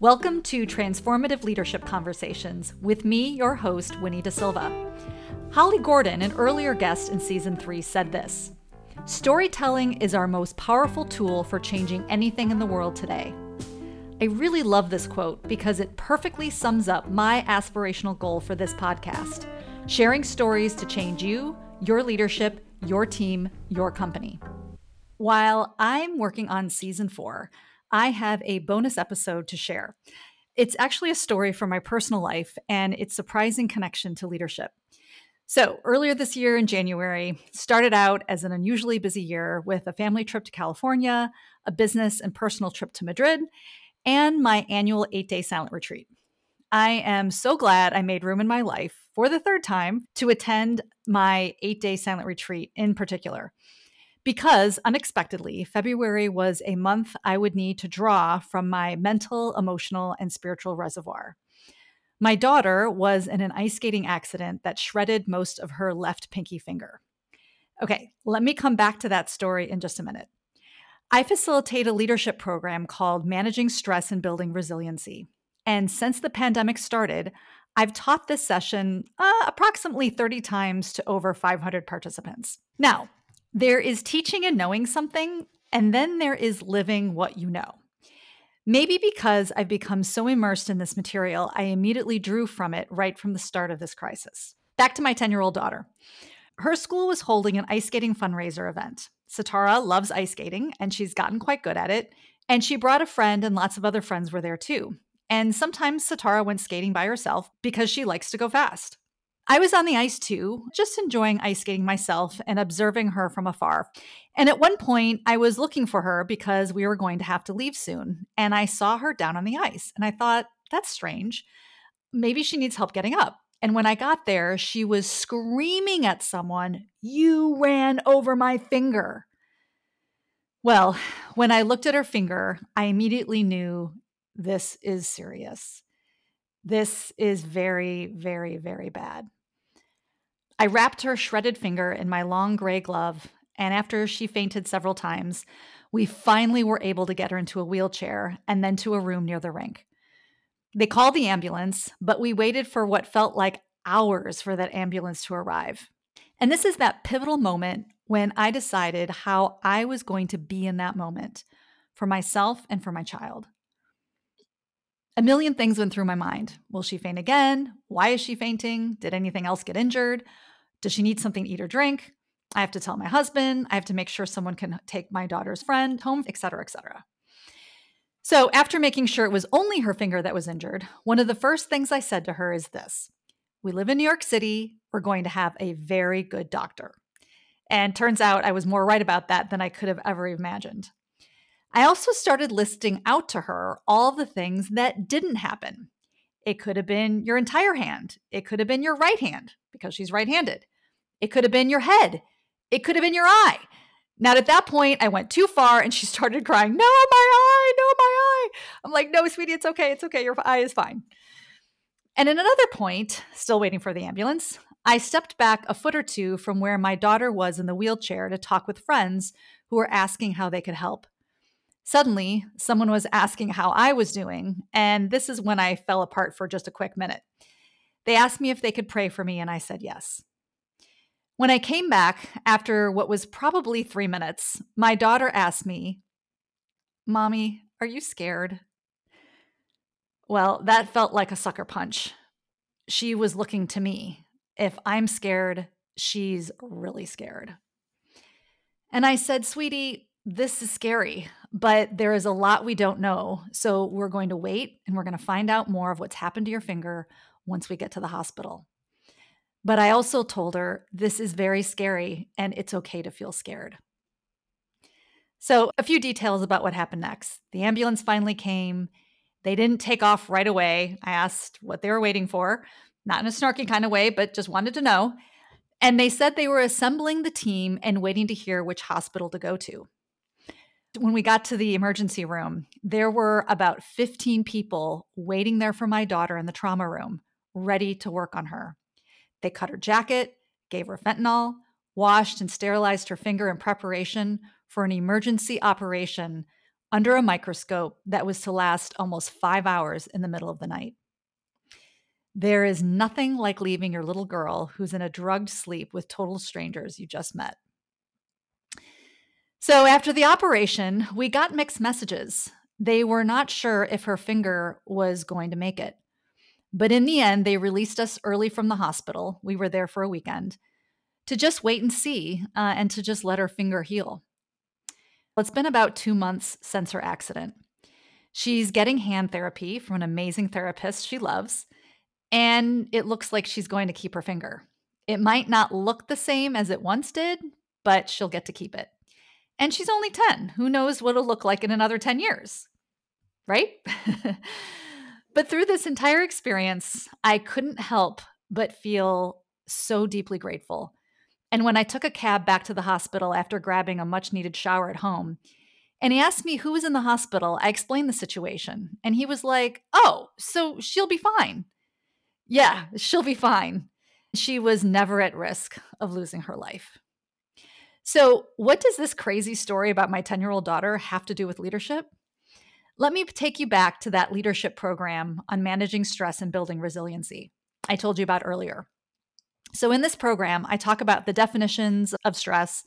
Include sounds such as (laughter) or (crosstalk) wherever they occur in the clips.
Welcome to Transformative Leadership Conversations with me, your host, Winnie Da Silva. Holly Gordon, an earlier guest in season three, said this Storytelling is our most powerful tool for changing anything in the world today. I really love this quote because it perfectly sums up my aspirational goal for this podcast sharing stories to change you, your leadership, your team, your company. While I'm working on season four, I have a bonus episode to share. It's actually a story from my personal life and its surprising connection to leadership. So, earlier this year in January, started out as an unusually busy year with a family trip to California, a business and personal trip to Madrid, and my annual eight day silent retreat. I am so glad I made room in my life for the third time to attend my eight day silent retreat in particular because unexpectedly, February was a month I would need to draw from my mental, emotional, and spiritual reservoir. My daughter was in an ice skating accident that shredded most of her left pinky finger. Okay, let me come back to that story in just a minute. I facilitate a leadership program called Managing Stress and Building Resiliency. And since the pandemic started, I've taught this session uh, approximately 30 times to over 500 participants. Now, there is teaching and knowing something, and then there is living what you know. Maybe because I've become so immersed in this material, I immediately drew from it right from the start of this crisis. Back to my 10 year old daughter. Her school was holding an ice skating fundraiser event. Satara loves ice skating, and she's gotten quite good at it. And she brought a friend, and lots of other friends were there too. And sometimes Satara went skating by herself because she likes to go fast. I was on the ice too, just enjoying ice skating myself and observing her from afar. And at one point, I was looking for her because we were going to have to leave soon. And I saw her down on the ice. And I thought, that's strange. Maybe she needs help getting up. And when I got there, she was screaming at someone, You ran over my finger. Well, when I looked at her finger, I immediately knew this is serious. This is very, very, very bad. I wrapped her shredded finger in my long gray glove, and after she fainted several times, we finally were able to get her into a wheelchair and then to a room near the rink. They called the ambulance, but we waited for what felt like hours for that ambulance to arrive. And this is that pivotal moment when I decided how I was going to be in that moment for myself and for my child. A million things went through my mind. Will she faint again? Why is she fainting? Did anything else get injured? Does she need something to eat or drink? I have to tell my husband. I have to make sure someone can take my daughter's friend home, et cetera, et cetera. So, after making sure it was only her finger that was injured, one of the first things I said to her is this We live in New York City. We're going to have a very good doctor. And turns out I was more right about that than I could have ever imagined. I also started listing out to her all the things that didn't happen. It could have been your entire hand, it could have been your right hand because she's right handed. It could have been your head. It could have been your eye. Now, at that point, I went too far and she (laughs) started crying, No, my eye, no, my eye. I'm like, No, sweetie, it's okay. It's okay. Your eye is fine. And at another point, still waiting for the ambulance, I stepped back a foot or two from where my daughter was in the wheelchair to talk with friends who were asking how they could help. Suddenly, someone was asking how I was doing, and this is when I fell apart for just a quick minute. They asked me if they could pray for me, and I said yes. When I came back after what was probably three minutes, my daughter asked me, Mommy, are you scared? Well, that felt like a sucker punch. She was looking to me. If I'm scared, she's really scared. And I said, Sweetie, this is scary, but there is a lot we don't know. So we're going to wait and we're going to find out more of what's happened to your finger once we get to the hospital. But I also told her this is very scary and it's okay to feel scared. So, a few details about what happened next. The ambulance finally came. They didn't take off right away. I asked what they were waiting for, not in a snarky kind of way, but just wanted to know. And they said they were assembling the team and waiting to hear which hospital to go to. When we got to the emergency room, there were about 15 people waiting there for my daughter in the trauma room, ready to work on her. They cut her jacket, gave her fentanyl, washed and sterilized her finger in preparation for an emergency operation under a microscope that was to last almost five hours in the middle of the night. There is nothing like leaving your little girl who's in a drugged sleep with total strangers you just met. So, after the operation, we got mixed messages. They were not sure if her finger was going to make it. But in the end, they released us early from the hospital. We were there for a weekend to just wait and see uh, and to just let her finger heal. It's been about two months since her accident. She's getting hand therapy from an amazing therapist she loves, and it looks like she's going to keep her finger. It might not look the same as it once did, but she'll get to keep it. And she's only 10. Who knows what it'll look like in another 10 years? Right? (laughs) but through this entire experience, I couldn't help but feel so deeply grateful and when I took a cab back to the hospital after grabbing a much needed shower at home, and he asked me who was in the hospital, I explained the situation. And he was like, Oh, so she'll be fine. Yeah, she'll be fine. She was never at risk of losing her life. So, what does this crazy story about my 10 year old daughter have to do with leadership? Let me take you back to that leadership program on managing stress and building resiliency I told you about earlier. So, in this program, I talk about the definitions of stress,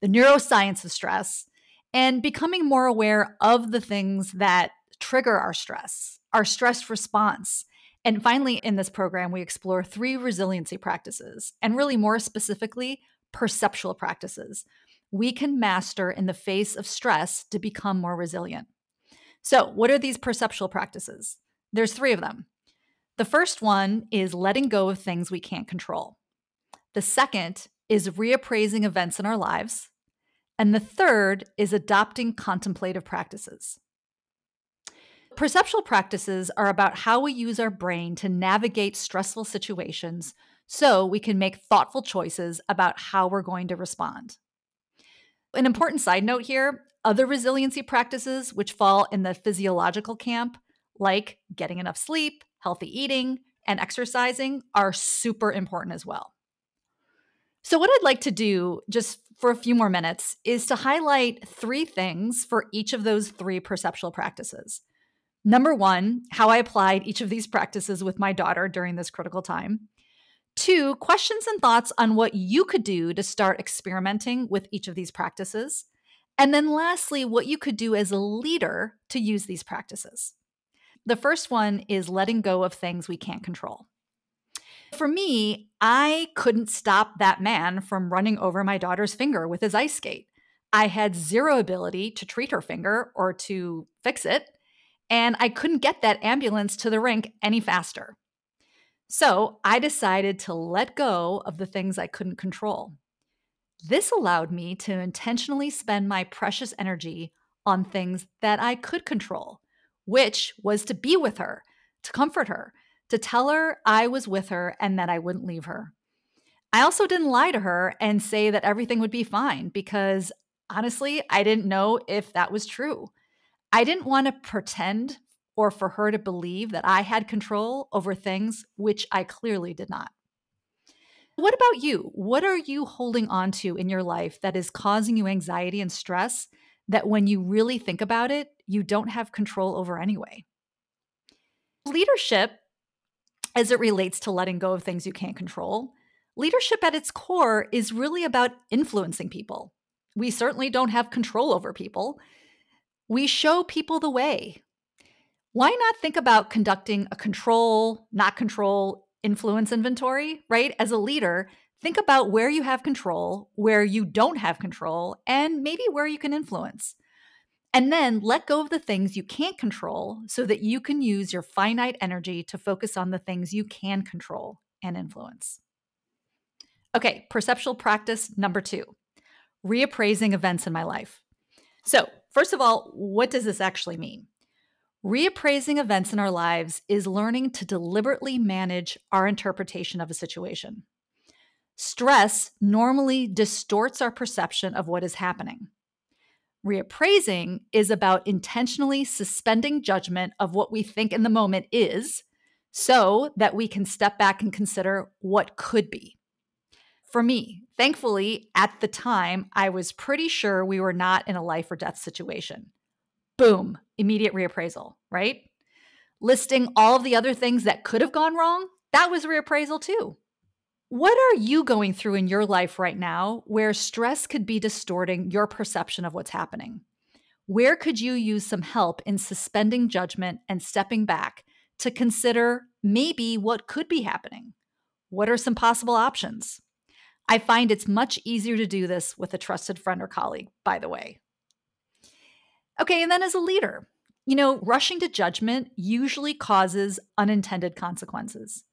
the neuroscience of stress, and becoming more aware of the things that trigger our stress, our stress response. And finally, in this program, we explore three resiliency practices, and really more specifically, perceptual practices we can master in the face of stress to become more resilient. So, what are these perceptual practices? There's three of them. The first one is letting go of things we can't control. The second is reappraising events in our lives. And the third is adopting contemplative practices. Perceptual practices are about how we use our brain to navigate stressful situations so we can make thoughtful choices about how we're going to respond. An important side note here other resiliency practices, which fall in the physiological camp, like getting enough sleep, healthy eating, and exercising, are super important as well. So, what I'd like to do just for a few more minutes is to highlight three things for each of those three perceptual practices. Number one, how I applied each of these practices with my daughter during this critical time. Two, questions and thoughts on what you could do to start experimenting with each of these practices. And then lastly, what you could do as a leader to use these practices. The first one is letting go of things we can't control. For me, I couldn't stop that man from running over my daughter's finger with his ice skate. I had zero ability to treat her finger or to fix it, and I couldn't get that ambulance to the rink any faster. So I decided to let go of the things I couldn't control. This allowed me to intentionally spend my precious energy on things that I could control, which was to be with her, to comfort her, to tell her I was with her and that I wouldn't leave her. I also didn't lie to her and say that everything would be fine because honestly, I didn't know if that was true. I didn't want to pretend or for her to believe that I had control over things which I clearly did not. What about you? What are you holding on to in your life that is causing you anxiety and stress that when you really think about it, you don't have control over anyway? Leadership as it relates to letting go of things you can't control, leadership at its core is really about influencing people. We certainly don't have control over people. We show people the way. Why not think about conducting a control, not control, influence inventory, right? As a leader, think about where you have control, where you don't have control, and maybe where you can influence. And then let go of the things you can't control so that you can use your finite energy to focus on the things you can control and influence. Okay, perceptual practice number two reappraising events in my life. So, first of all, what does this actually mean? Reappraising events in our lives is learning to deliberately manage our interpretation of a situation. Stress normally distorts our perception of what is happening. Reappraising is about intentionally suspending judgment of what we think in the moment is so that we can step back and consider what could be. For me, thankfully, at the time, I was pretty sure we were not in a life or death situation. boom, immediate reappraisal, right? Listing all of the other things that could have gone wrong, that was reappraisal too. What are you going through in your life right now where stress could be distorting your perception of what's happening? Where could you use some help in suspending judgment and stepping back to consider maybe what could be happening? What are some possible options? I find it's much easier to do this with a trusted friend or colleague, by the way. Okay, and then as a leader, you know, rushing to judgment usually causes unintended consequences.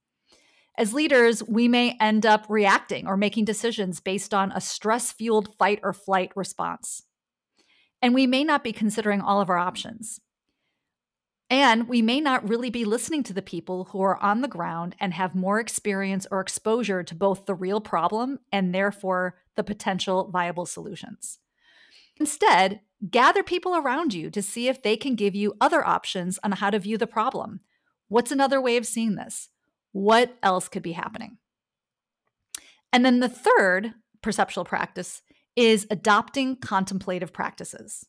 As leaders, we may end up reacting or making decisions based on a stress fueled fight or flight response. And we may not be considering all of our options. And we may not really be listening to the people who are on the ground and have more experience or exposure to both the real problem and therefore the potential viable solutions. Instead, gather people around you to see if they can give you other options on how to view the problem. What's another way of seeing this? What else could be happening? And then the third perceptual practice is adopting contemplative practices.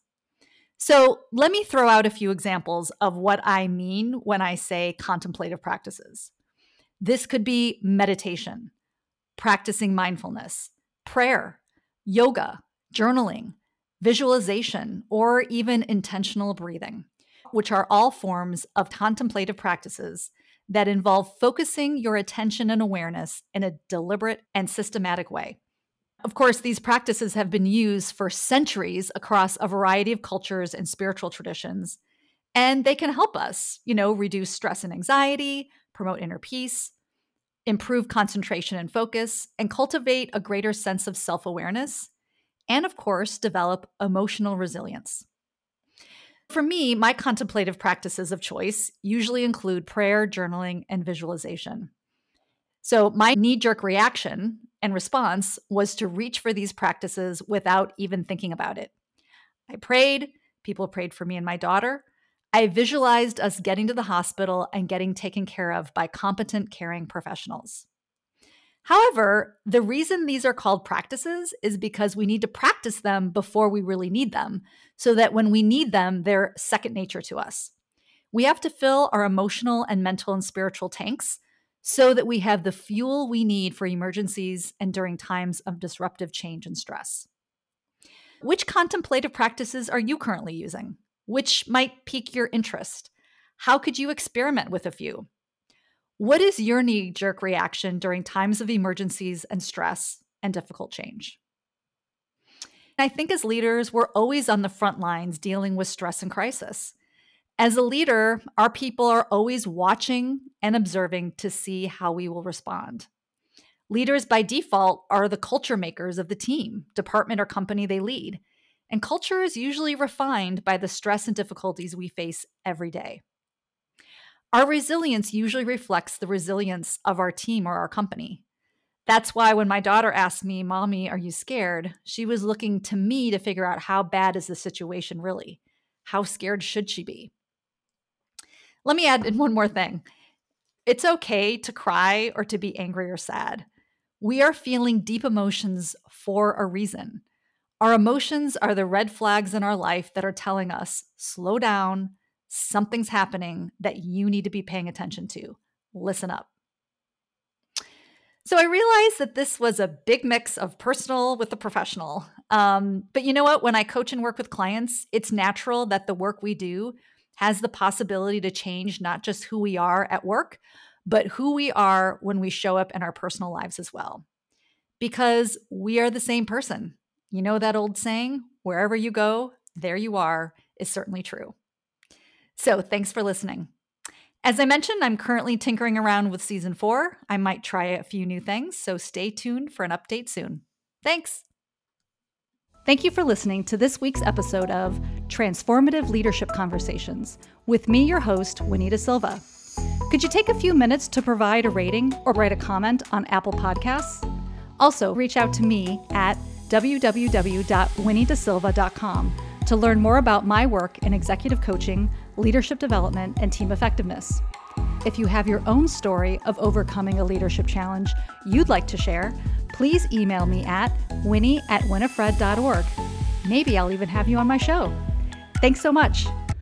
So, let me throw out a few examples of what I mean when I say contemplative practices. This could be meditation, practicing mindfulness, prayer, yoga, journaling, visualization, or even intentional breathing, which are all forms of contemplative practices that involve focusing your attention and awareness in a deliberate and systematic way. Of course, these practices have been used for centuries across a variety of cultures and spiritual traditions, and they can help us, you know, reduce stress and anxiety, promote inner peace, improve concentration and focus, and cultivate a greater sense of self awareness, and of course, develop emotional resilience. For me, my contemplative practices of choice usually include prayer, journaling, and visualization. So, my knee jerk reaction and response was to reach for these practices without even thinking about it. I prayed, people prayed for me and my daughter. I visualized us getting to the hospital and getting taken care of by competent, caring professionals. However, the reason these are called practices is because we need to practice them before we really need them, so that when we need them, they're second nature to us. We have to fill our emotional and mental and spiritual tanks so that we have the fuel we need for emergencies and during times of disruptive change and stress. Which contemplative practices are you currently using? Which might pique your interest? How could you experiment with a few? What is your knee jerk reaction during times of emergencies and stress and difficult change? I think as leaders, we're always on the front lines dealing with stress and crisis. As a leader, our people are always watching and observing to see how we will respond. Leaders, by default, are the culture makers of the team, department, or company they lead. And culture is usually refined by the stress and difficulties we face every day. Our resilience usually reflects the resilience of our team or our company. That's why when my daughter asked me, Mommy, are you scared? She was looking to me to figure out how bad is the situation really? How scared should she be? Let me add in one more thing. It's okay to cry or to be angry or sad. We are feeling deep emotions for a reason. Our emotions are the red flags in our life that are telling us slow down, something's happening that you need to be paying attention to. Listen up. So I realized that this was a big mix of personal with the professional. Um, but you know what? When I coach and work with clients, it's natural that the work we do has the possibility to change not just who we are at work, but who we are when we show up in our personal lives as well. Because we are the same person. You know that old saying, wherever you go, there you are, is certainly true. So thanks for listening. As I mentioned, I'm currently tinkering around with season four. I might try a few new things, so stay tuned for an update soon. Thanks. Thank you for listening to this week's episode of Transformative Leadership Conversations with me, your host, Winnie Da Silva. Could you take a few minutes to provide a rating or write a comment on Apple Podcasts? Also, reach out to me at www.winniedasilva.com to learn more about my work in executive coaching leadership development, and team effectiveness. If you have your own story of overcoming a leadership challenge you'd like to share, please email me at winnie at winifred.org. Maybe I'll even have you on my show. Thanks so much.